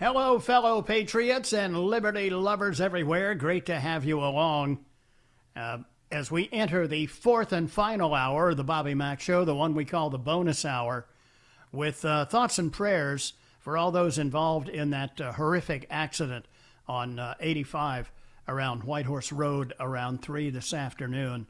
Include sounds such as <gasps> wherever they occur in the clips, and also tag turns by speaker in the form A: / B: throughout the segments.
A: Hello, fellow patriots and liberty lovers everywhere. Great to have you along. Uh, as we enter the fourth and final hour of the Bobby Mack Show, the one we call the bonus hour, with uh, thoughts and prayers for all those involved in that uh, horrific accident on uh, 85 around Whitehorse Road around 3 this afternoon.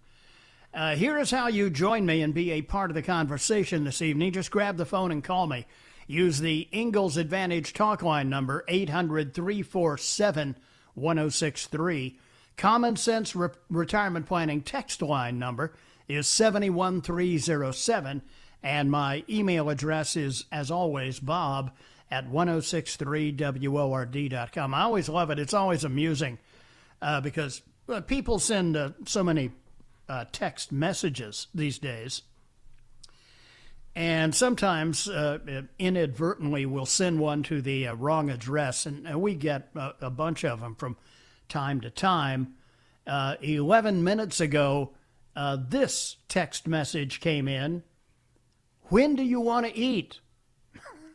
A: Uh, here is how you join me and be a part of the conversation this evening. Just grab the phone and call me. Use the Ingalls Advantage talk line number 800 347 1063. Common Sense Re- Retirement Planning text line number is 71307. And my email address is, as always, bob at 1063word.com. I always love it. It's always amusing uh, because uh, people send uh, so many uh, text messages these days. And sometimes uh, inadvertently we'll send one to the uh, wrong address, and, and we get a, a bunch of them from time to time. Uh, 11 minutes ago, uh, this text message came in When do you want to eat?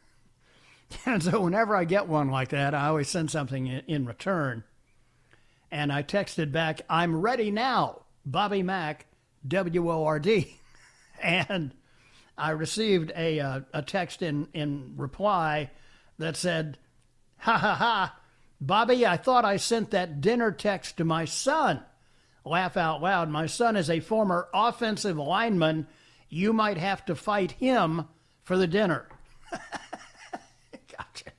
A: <laughs> and so whenever I get one like that, I always send something in, in return. And I texted back, I'm ready now, Bobby Mack, W O R D. <laughs> And I received a, uh, a text in, in reply that said, Ha ha ha, Bobby, I thought I sent that dinner text to my son. Laugh out loud. My son is a former offensive lineman. You might have to fight him for the dinner. <laughs> gotcha.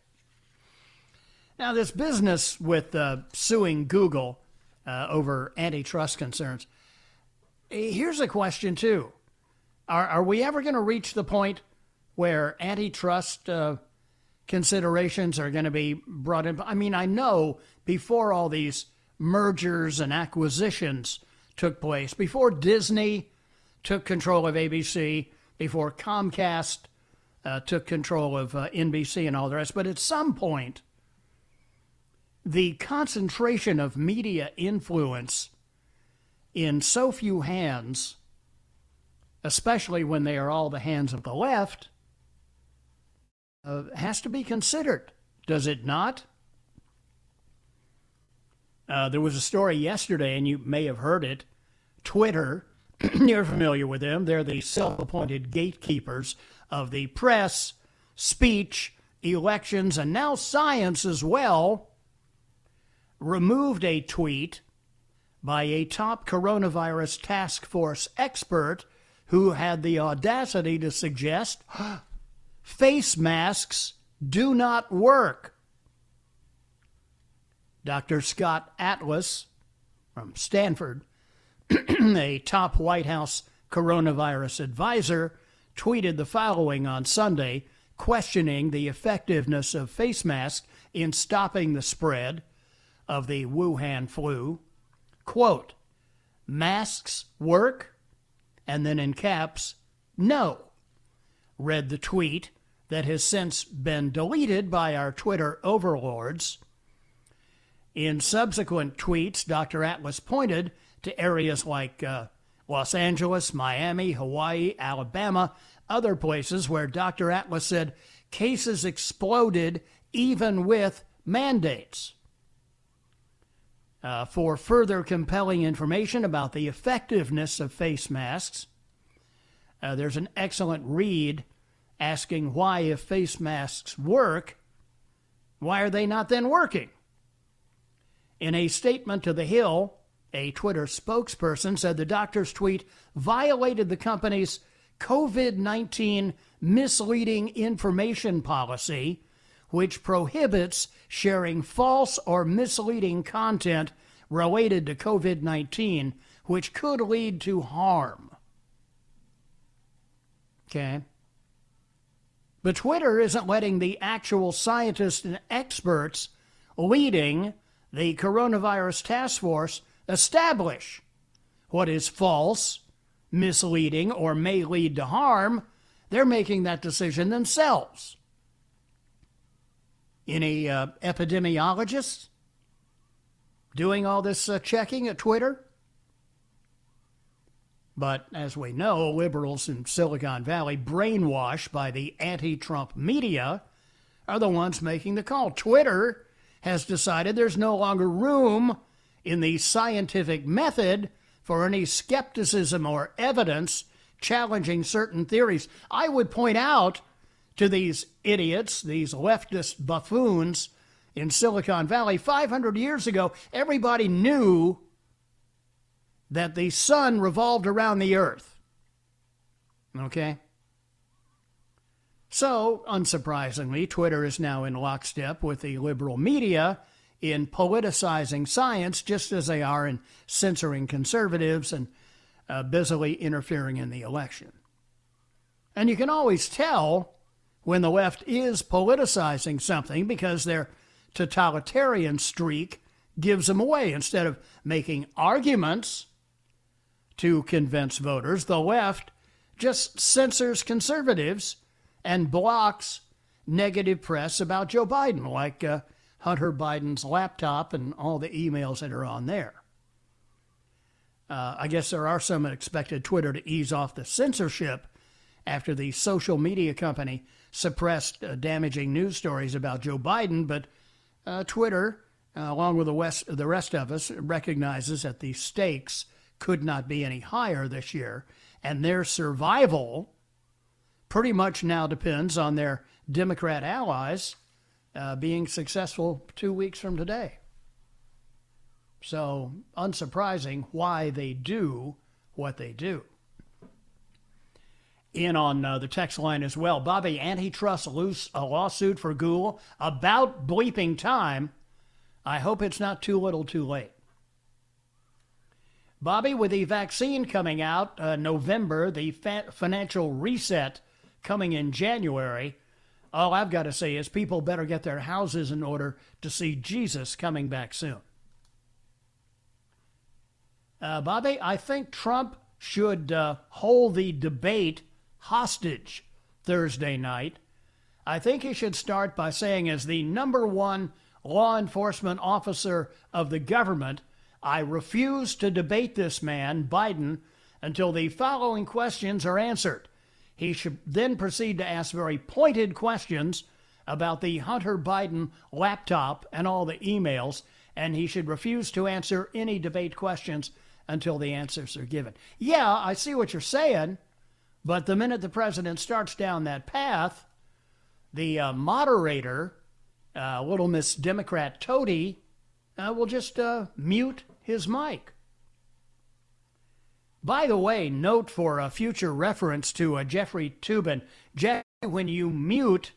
A: Now, this business with uh, suing Google uh, over antitrust concerns, eh, here's a question, too. Are, are we ever going to reach the point where antitrust uh, considerations are going to be brought in? I mean, I know before all these mergers and acquisitions took place, before Disney took control of ABC, before Comcast uh, took control of uh, NBC and all the rest, but at some point, the concentration of media influence in so few hands, especially when they are all the hands of the left, uh, has to be considered, does it not? Uh, there was a story yesterday, and you may have heard it. Twitter, <clears throat> you're familiar with them. They're the self appointed gatekeepers of the press, speech, elections, and now science as well. Removed a tweet by a top coronavirus task force expert who had the audacity to suggest <gasps> face masks do not work. Dr. Scott Atlas from Stanford, <clears throat> a top White House coronavirus advisor, tweeted the following on Sunday, questioning the effectiveness of face masks in stopping the spread of the Wuhan flu. Quote, masks work? And then in caps, no. Read the tweet that has since been deleted by our Twitter overlords. In subsequent tweets, Dr. Atlas pointed to areas like uh, Los Angeles, Miami, Hawaii, Alabama, other places where Dr. Atlas said cases exploded even with mandates. Uh, for further compelling information about the effectiveness of face masks, uh, there's an excellent read asking why, if face masks work, why are they not then working? In a statement to The Hill, a Twitter spokesperson said the doctor's tweet violated the company's COVID 19 misleading information policy, which prohibits sharing false or misleading content related to COVID 19, which could lead to harm. Okay. But Twitter isn't letting the actual scientists and experts leading the coronavirus task force establish what is false, misleading, or may lead to harm. They're making that decision themselves. Any uh, epidemiologists doing all this uh, checking at Twitter? But as we know, liberals in Silicon Valley, brainwashed by the anti Trump media, are the ones making the call. Twitter has decided there's no longer room in the scientific method for any skepticism or evidence challenging certain theories. I would point out to these idiots, these leftist buffoons in Silicon Valley, 500 years ago, everybody knew that the sun revolved around the earth. Okay? So, unsurprisingly, Twitter is now in lockstep with the liberal media in politicizing science, just as they are in censoring conservatives and uh, busily interfering in the election. And you can always tell when the left is politicizing something because their totalitarian streak gives them away. Instead of making arguments to convince voters, the left just censors conservatives and blocks negative press about Joe Biden, like uh, Hunter Biden's laptop and all the emails that are on there. Uh, I guess there are some that expected Twitter to ease off the censorship after the social media company suppressed uh, damaging news stories about Joe Biden, but uh, Twitter, uh, along with the, West, the rest of us, recognizes that the stakes could not be any higher this year, and their survival pretty much now depends on their Democrat allies uh, being successful two weeks from today. So, unsurprising why they do what they do. In on uh, the text line as well. Bobby, antitrust loose a lawsuit for Google about bleeping time. I hope it's not too little too late. Bobby, with the vaccine coming out uh, November, the fa- financial reset coming in January, all I've got to say is people better get their houses in order to see Jesus coming back soon. Uh, Bobby, I think Trump should uh, hold the debate hostage Thursday night. I think he should start by saying, as the number one law enforcement officer of the government, I refuse to debate this man, Biden, until the following questions are answered. He should then proceed to ask very pointed questions about the Hunter Biden laptop and all the emails, and he should refuse to answer any debate questions until the answers are given. Yeah, I see what you're saying, but the minute the president starts down that path, the uh, moderator, uh, little Miss Democrat Toady, uh, will just uh, mute his mic. By the way, note for a future reference to uh, Jeffrey Toobin, Jeff, when you mute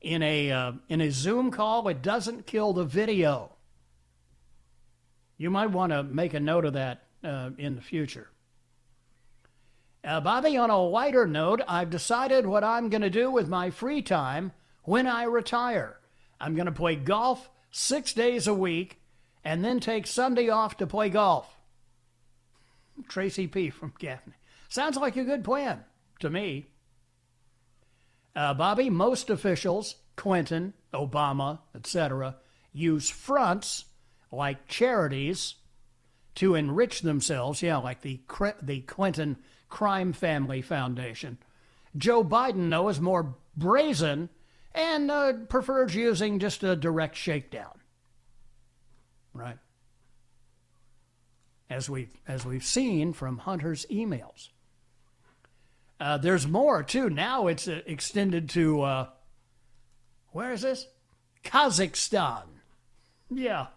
A: in a uh, in a Zoom call, it doesn't kill the video. You might want to make a note of that in the future. Uh, Bobby, on a lighter note, I've decided what I'm going to do with my free time when I retire. I'm going to play golf six days a week and then take Sunday off to play golf. Tracy P. from <laughs> Gaffney. Sounds like a good plan to me. Uh, Bobby, most officials, Clinton, Obama, etc., use fronts like charities to enrich themselves. Yeah, like the the Clinton Crime Family Foundation. Joe Biden, though, is more brazen and uh, prefers using just a direct shakedown. Right. As we've, as we've seen from Hunter's emails. Uh, there's more too. Now it's uh, extended to uh, where is this? Kazakhstan. Yeah,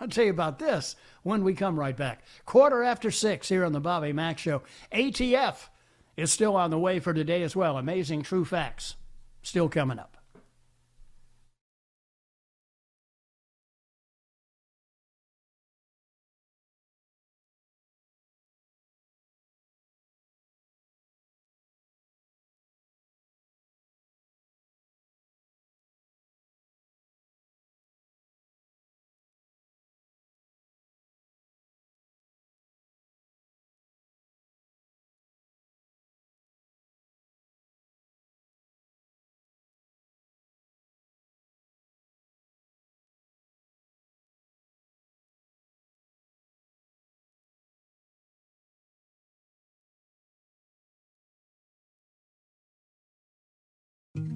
A: I'll tell you about this when we come right back. Quarter after six here on the Bobby Mack Show. ATF is still on the way for today as well. Amazing true facts still coming up.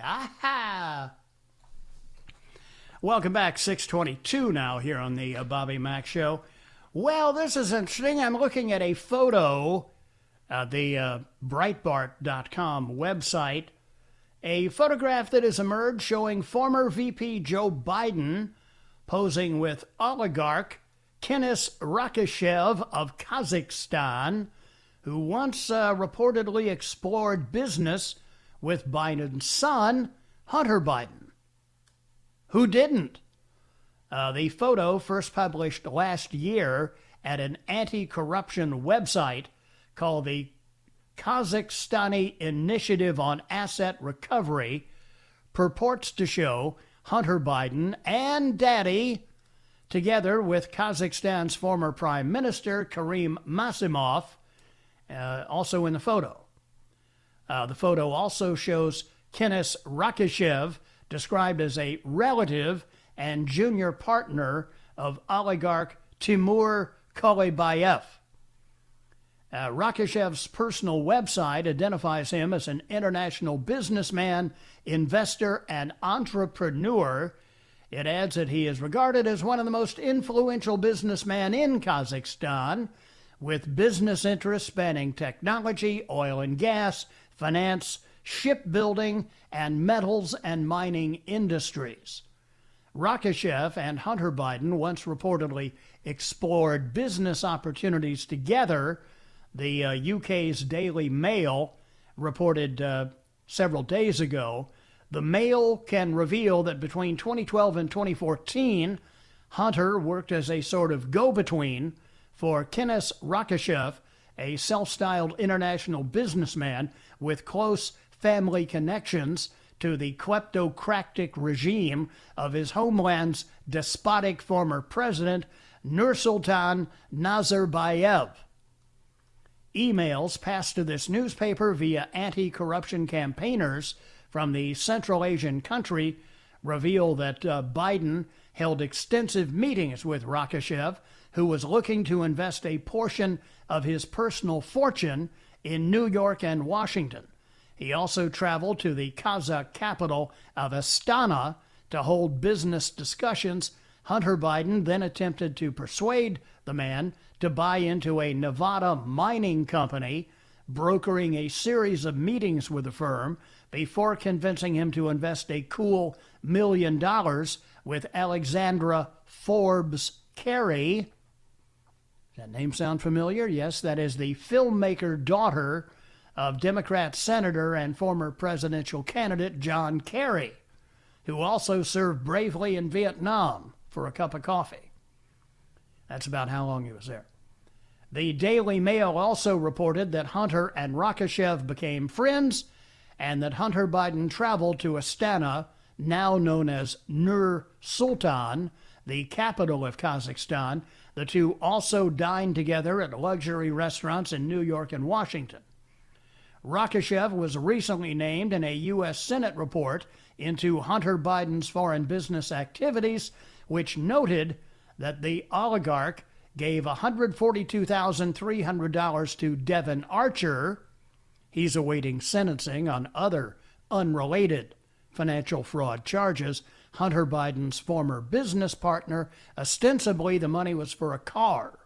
A: Aha! Welcome back, 622 now here on the uh, Bobby Mack Show. Well, this is interesting. I'm looking at a photo, uh, the uh, Breitbart.com website, a photograph that has emerged showing former VP Joe Biden posing with oligarch Kenes Rakishev of Kazakhstan, who once uh, reportedly explored business with Biden's son, Hunter Biden. Who didn't? Uh, the photo, first published last year at an anti corruption website called the Kazakhstani Initiative on Asset Recovery, purports to show Hunter Biden and Daddy together with Kazakhstan's former Prime Minister Karim Massimov, uh, also in the photo. Uh, the photo also shows Kenes Rakishev, described as a relative and junior partner of oligarch Timur Kulibayev. Uh, Rakishev's personal website identifies him as an international businessman, investor, and entrepreneur. It adds that he is regarded as one of the most influential businessmen in Kazakhstan, with business interests spanning technology, oil and gas, finance, shipbuilding, and metals and mining industries. Rakishev and Hunter Biden once reportedly explored business opportunities together. The uh, UK's Daily Mail reported uh, several days ago. The Mail can reveal that between 2012 and 2014, Hunter worked as a sort of go between for Kenneth Rakishev, a self styled international businessman with close family connections to the kleptocratic regime of his homeland's despotic former president, Nursultan Nazarbayev. Emails passed to this newspaper via anti corruption campaigners from the Central Asian country reveal that uh, Biden held extensive meetings with Rakishev, who was looking to invest a portion of his personal fortune in New York and Washington. He also traveled to the Kazakh capital of Astana to hold business discussions. Hunter Biden then attempted to persuade the man to buy into a Nevada mining company, brokering a series of meetings with the firm before convincing him to invest a cool million dollars with Alexandra Forbes Kerry. That name sound familiar? Yes, that is the filmmaker daughter of Democrat Senator and former presidential candidate John Kerry, who also served bravely in Vietnam for a cup of coffee. That's about how long he was there. The Daily Mail also reported that Hunter and Rakishev became friends and that Hunter Biden traveled to Astana, now known as Nur Sultan, the capital of Kazakhstan. The two also dined together at luxury restaurants in New York and Washington. Rakishev was recently named in a U.S. Senate report into Hunter Biden's foreign business activities, which noted that the oligarch gave $142,300 to Devon Archer. He's awaiting sentencing on other unrelated financial fraud charges. Hunter Biden's former business partner, ostensibly the money was for a car.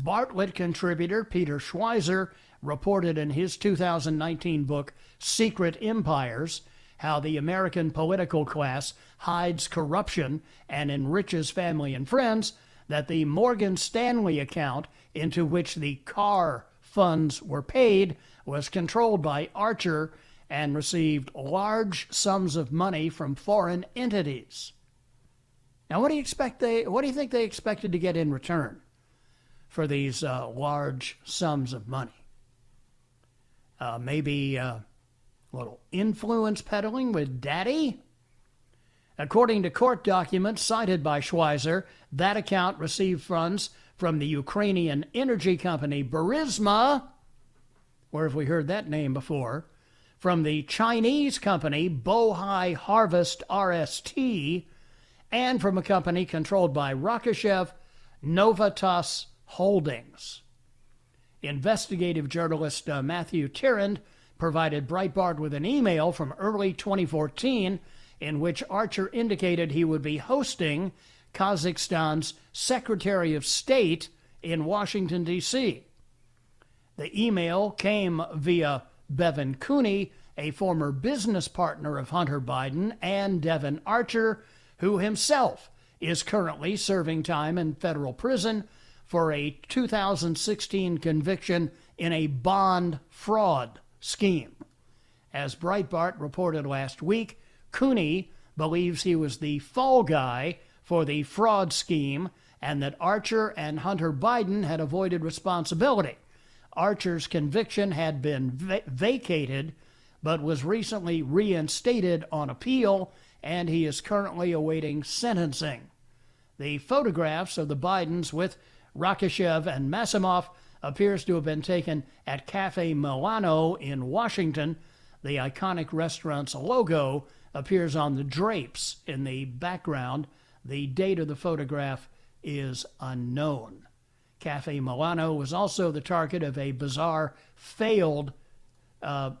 A: Breitbart contributor Peter Schweizer reported in his 2019 book, Secret Empires, how the American political class hides corruption and enriches family and friends that the Morgan Stanley account into which the car funds were paid was controlled by Archer and received large sums of money from foreign entities. Now, what do you expect they? What do you think they expected to get in return for these uh, large sums of money? Uh, maybe uh, a little influence peddling with Daddy. According to court documents cited by Schweizer, that account received funds from the Ukrainian energy company Burisma. Where have we heard that name before? From the Chinese company Bohai Harvest RST, and from a company controlled by Rakishev Novatus Holdings. Investigative journalist uh, Matthew Tyrmand provided Breitbart with an email from early 2014 in which Archer indicated he would be hosting Kazakhstan's Secretary of State in Washington, D.C. The email came via Bevan Cooney, a former business partner of Hunter Biden, and Devon Archer, who himself is currently serving time in federal prison for a 2016 conviction in a bond fraud scheme. As Breitbart reported last week, Cooney believes he was the fall guy for the fraud scheme and that Archer and Hunter Biden had avoided responsibility. Archer's conviction had been va- vacated but was recently reinstated on appeal, and he is currently awaiting sentencing. The photographs of the Bidens with Rakishev and Massimov appears to have been taken at Cafe Milano in Washington. The iconic restaurant's logo appears on the drapes in the background. The date of the photograph is unknown. Cafe Milano was also the target of a bizarre, failed uh,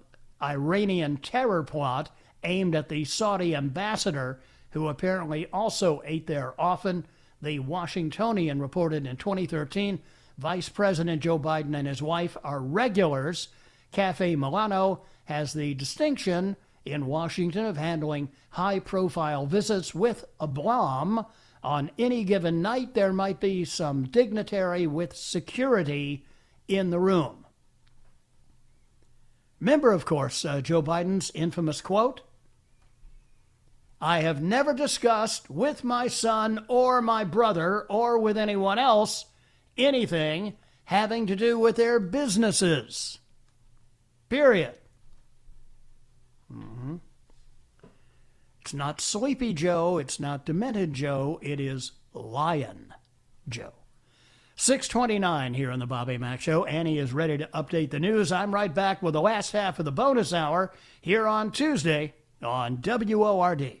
A: Iranian terror plot aimed at the Saudi ambassador, who apparently also ate there often. The Washingtonian reported in 2013 Vice President Joe Biden and his wife are regulars. Cafe Milano has the distinction in Washington of handling high profile visits with a aplomb. On any given night, there might be some dignitary with security in the room. Remember, of course, uh, Joe Biden's infamous quote I have never discussed with my son or my brother or with anyone else anything having to do with their businesses. Period. It's not Sleepy Joe, it's not Demented Joe, it is Lion Joe. 629 here on the Bobby Mack Show. Annie is ready to update the news. I'm right back with the last half of the bonus hour here on Tuesday on WORD.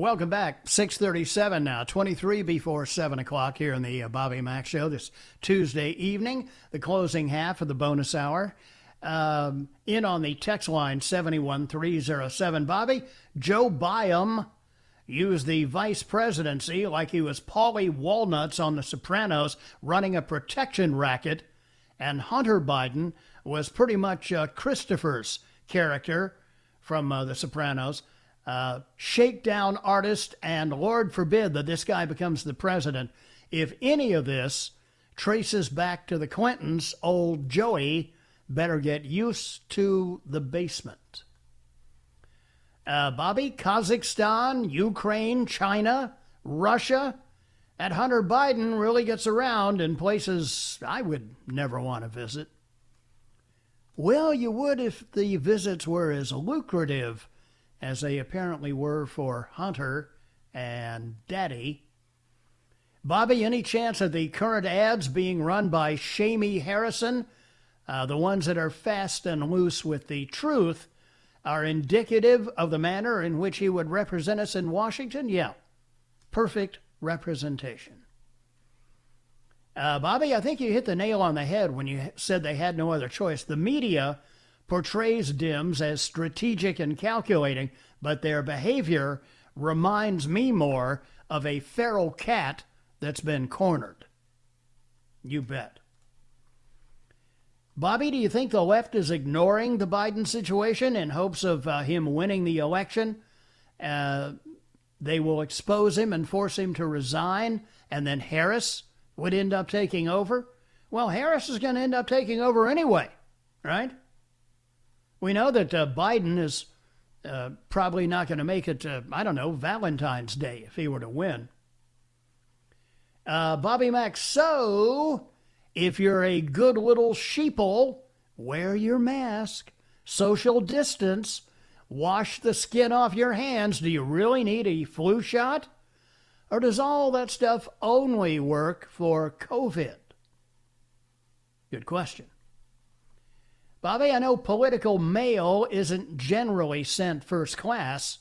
A: Welcome back. 637 now, 23 before 7 o'clock here in the uh, Bobby Mack Show this Tuesday evening, the closing half of the bonus hour. Um, in on the text line 71307. Bobby, Joe Byam used the vice presidency like he was Paulie Walnuts on The Sopranos running a protection racket, and Hunter Biden was pretty much uh, Christopher's character from uh, The Sopranos uh, shakedown artist, and Lord forbid that this guy becomes the president. If any of this traces back to the Clintons, old Joey better get used to the basement. Uh, Bobby, Kazakhstan, Ukraine, China, Russia, and Hunter Biden really gets around in places I would never want to visit. Well, you would if the visits were as lucrative as they apparently were for Hunter and Daddy. Bobby, any chance of the current ads being run by Jaime Harrison, uh, the ones that are fast and loose with the truth, are indicative of the manner in which he would represent us in Washington? Yeah, perfect representation. Uh, Bobby, I think you hit the nail on the head when you said they had no other choice. The media portrays Dems as strategic and calculating, but their behavior reminds me more of a feral cat that's been cornered. You bet. Bobby, do you think the left is ignoring the Biden situation in hopes of uh, him winning the election? Uh, they will expose him and force him to resign, and then Harris would end up taking over? Well, Harris is going to end up taking over anyway, right? We know that uh, Biden is uh, probably not going to make it to, I don't know, Valentine's Day if he were to win. Uh, Bobby Mack, so if you're a good little sheeple, wear your mask, social distance, wash the skin off your hands. Do you really need a flu shot? Or does all that stuff only work for COVID? Good question. Bobby, I know political mail isn't generally sent first class,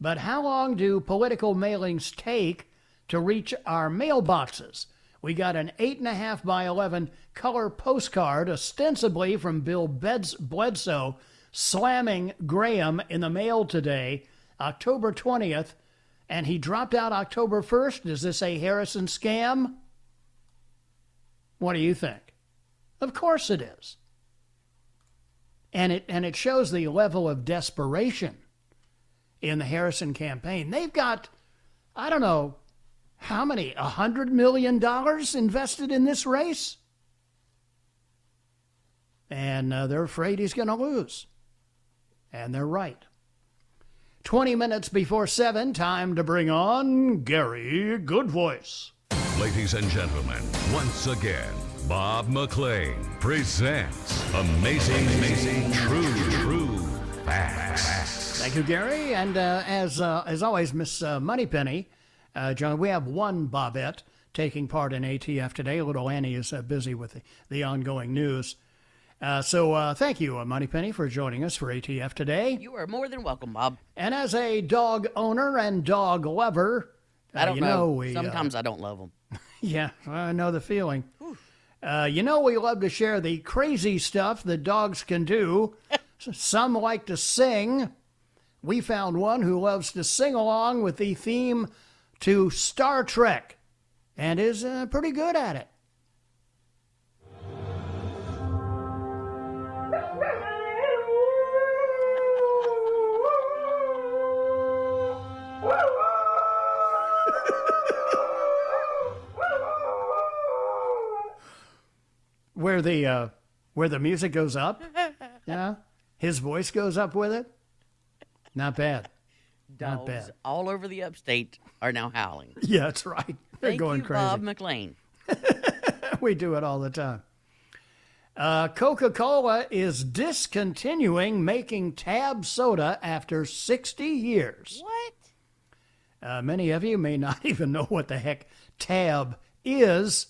A: but how long do political mailings take to reach our mailboxes? We got an 8.5 by 11 color postcard, ostensibly from Bill Beds- Bledsoe, slamming Graham in the mail today, October 20th, and he dropped out October 1st. Is this a Harrison scam? What do you think? Of course it is. And it, and it shows the level of desperation in the Harrison campaign. They've got, I don't know, how many, a $100 million invested in this race? And uh, they're afraid he's going to lose. And they're right. 20 minutes before 7, time to bring on Gary Goodvoice.
B: Ladies and gentlemen, once again, Bob McLean presents Amazing, Amazing, True, True Facts.
A: Thank you, Gary. And uh, as uh, as always, Miss uh, Moneypenny, uh, John, we have one Bobette taking part in ATF today. Little Annie is uh, busy with the, the ongoing news. Uh, so uh, thank you, uh, Moneypenny, for joining us for ATF today.
C: You are more than welcome, Bob.
A: And as a dog owner and dog lover,
C: I don't
A: you
C: know.
A: we, uh,
C: Sometimes I don't love them. <laughs>
A: Yeah, I know the feeling. Uh, you know, we love to share the crazy stuff that dogs can do. <laughs> Some like to sing. We found one who loves to sing along with the theme to Star Trek and is uh, pretty good at it. Where the uh, where the music goes up. <laughs> Yeah, his voice goes up with it. Not bad. Not
C: Dogs
A: bad.
C: all over the upstate are now howling. <laughs>
A: Yeah, that's right. <laughs> They're
C: Thank
A: going
C: you,
A: crazy.
C: Bob McLean.
A: we do it all the time. Uh, Coca Cola is discontinuing making Tab soda after 60 years.
C: What?
A: Uh, many of you may not even know what the heck Tab is.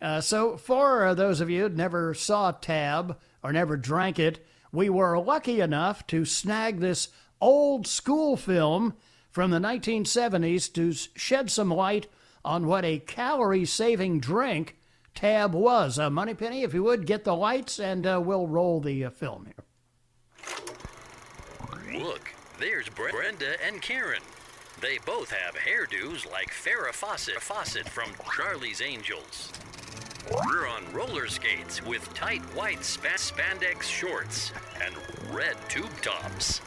A: Uh, so, for those of you who never saw Tab or never drank it, we were lucky enough to snag this old school film from the 1970s to shed some light on what a calorie saving drink Tab was. Uh, Moneypenny, if you would, get the lights and uh, we'll roll the uh, film here.
D: Look, there's Bre- Brenda and Karen. They both have hairdos like Farrah Fawcett, Fawcett from Charlie's Angels. We're on roller skates with tight white spa- spandex shorts and red tube tops.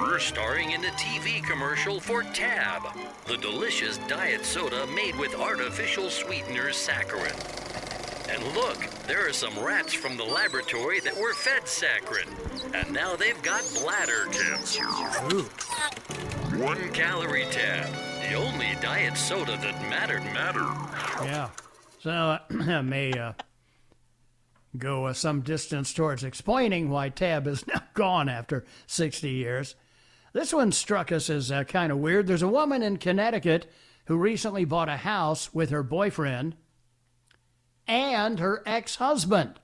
D: We're starring in a TV commercial for Tab, the delicious diet soda made with artificial sweeteners saccharin. And look, there are some rats from the laboratory that were fed saccharin, and now they've got bladder cancer. One calorie tab, the only diet soda that mattered mattered.
A: Yeah. So uh, <clears throat> may uh, go uh, some distance towards explaining why Tab is <laughs> now gone after 60 years. This one struck us as uh, kind of weird. There's a woman in Connecticut who recently bought a house with her boyfriend and her ex husband.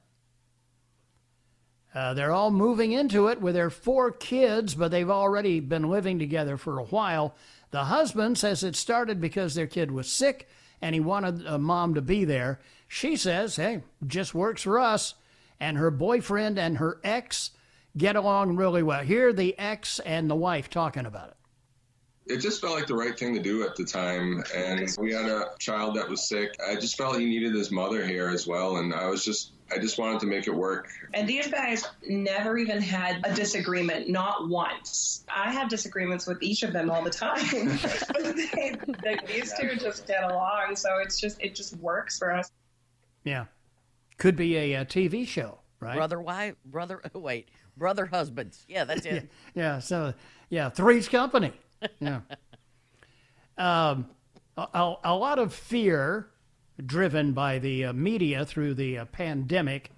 A: Uh, they're all moving into it with their four kids, but they've already been living together for a while. The husband says it started because their kid was sick and he wanted a mom to be there. She says, hey, just works for us. And her boyfriend and her ex get along really well. Here, the ex and the wife talking about it.
E: It just felt like the right thing to do at the time. And we had a child that was sick. I just felt he needed his mother here as well. And I was just, I just wanted to make it work.
F: And these guys never even had a disagreement, not once. I have disagreements with each of them all the time. but <laughs> they, they, these two just get along, so it's just it just works for us.
A: Yeah. Could be a, uh TV show, right?
C: Brother wife, brother. Oh, <laughs> wait, brother husbands. Yeah, that's it. <laughs>
A: Yeah, so yeah, Three's Company. Yeah. <laughs> um, a, a- a lot of fear driven by the uh, media through the uh, pandemic,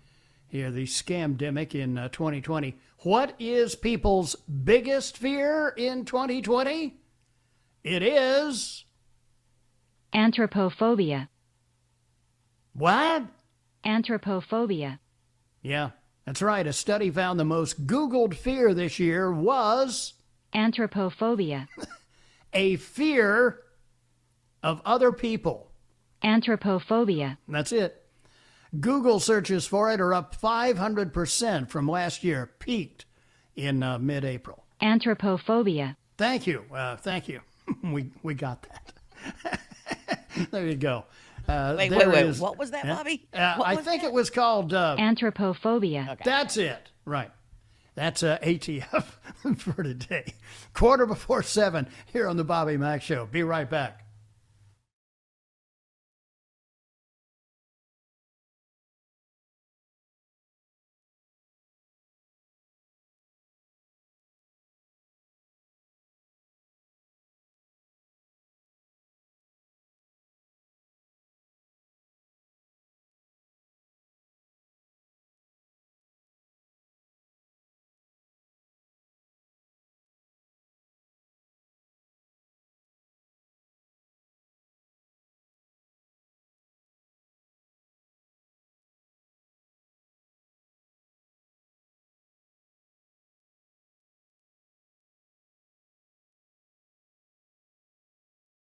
A: here, the scamdemic in uh, 2020. What is people's biggest fear in 2020? It is
G: Anthropophobia.
A: what?
G: Anthropophobia.
A: Yeah, that's right. A study found the most Googled fear this year was
G: Anthropophobia. <laughs>
A: a fear of other people.
G: Anthropophobia.
A: That's it. Google searches for it are up 500% from last year, peaked in uh, mid April.
G: Anthropophobia.
A: Thank you. Uh, thank you. <laughs> we, we got that. <laughs> there you go. Uh,
C: Wait, wait, wait.
A: is-
C: What was that, Bobby?
A: Uh,
C: What
A: I
C: was
A: think it was called. Uh,
G: Anthropophobia.
A: That's it. Right. That's uh, ATF <laughs> for today. Quarter before seven here on the Bobby Mack Show. Be right back.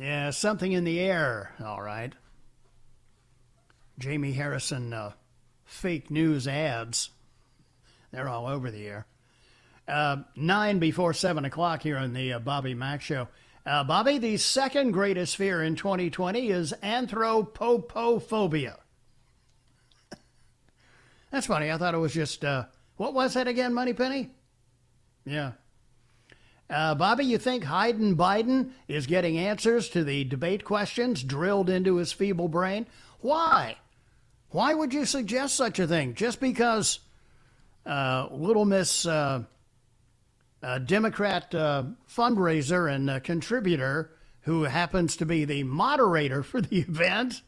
A: Yeah, something in the air, all right. Jaime Harrison uh, fake news ads. They're all over the air. Uh, nine before seven o'clock here on the uh, Bobby Mack Show. Uh, Bobby, the second greatest fear in 2020 is anthropophobia. <laughs> That's funny. I thought it was just, uh, what was that again, Money Penny? Yeah. Uh, Bobby, you think Hidin' Biden is getting answers to the debate questions drilled into his feeble brain? Why? Why would you suggest such a thing? Just because uh, Little Miss uh, uh Democrat uh, fundraiser and uh, contributor, who happens to be the moderator for the <laughs> event,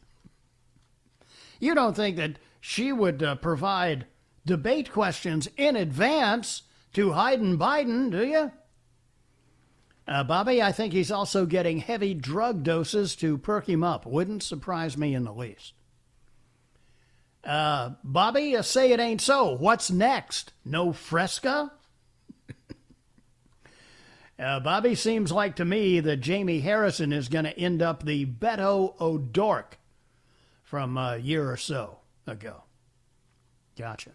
A: you don't think that she would provide debate questions in advance to Hidin' Biden, do you? Uh, Bobby, I think he's also getting heavy drug doses to perk him up. Wouldn't surprise me in the least. Uh, Bobby, uh, say it ain't so. What's next? No Fresca? <laughs> uh, Bobby, seems like to me that Jaime Harrison is going to end up the Beto O'Dork from a year or so ago. Gotcha.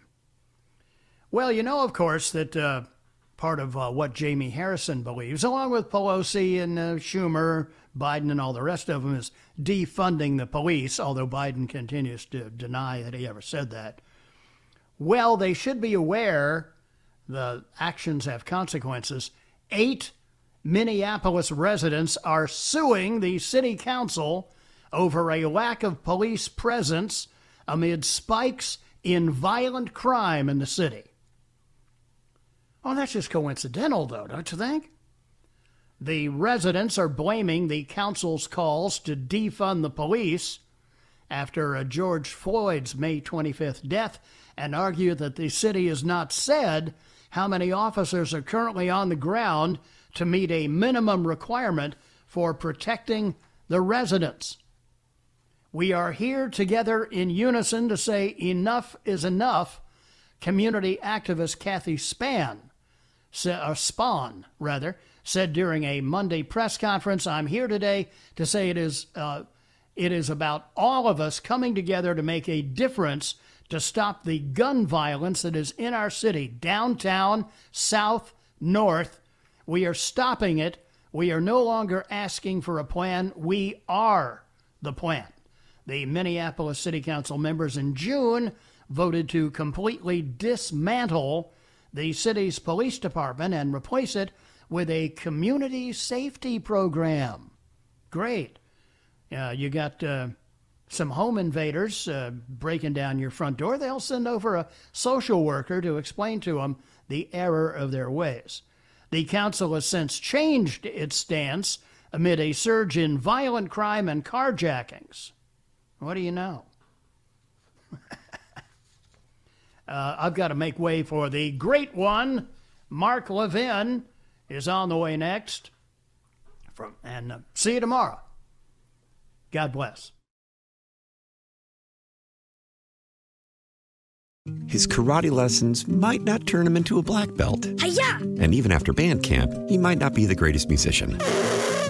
A: Well, you know, of course, that uh, part of uh, what Jaime Harrison believes, along with Pelosi and uh, Schumer, Biden, and all the rest of them, is defunding the police, although Biden continues to deny that he ever said that. Well, they should be aware the actions have consequences. Eight Minneapolis residents are suing the city council over a lack of police presence amid spikes in violent crime in the city. Oh, that's just coincidental, though, don't you think? The residents are blaming the council's calls to defund the police after George Floyd's May 25th death and argue that the city has not said how many officers are currently on the ground to meet a minimum requirement for protecting the residents. We are here together in unison to say enough is enough, community activist Kathy Span or Spawn, rather, said during a Monday press conference, I'm here today to say it is, uh, it is about all of us coming together to make a difference to stop the gun violence that is in our city, downtown, south, north. We are stopping it. We are no longer asking for a plan. We are the plan. The Minneapolis City Council members in June voted to completely dismantle the city's police department and replace it with a community safety program. Great. Uh, you got uh, some home invaders uh, breaking down your front door. They'll send over a social worker to explain to them the error of their ways. The council has since changed its stance amid a surge in violent crime and carjackings. What do you know? <laughs> Uh, I've got to make way for the great one. Mark Levin is on the way next. From and uh, see you tomorrow. God bless.
H: His karate lessons might not turn him into a black belt.
I: Hi-ya!
H: And even after band camp, he might not be the greatest musician.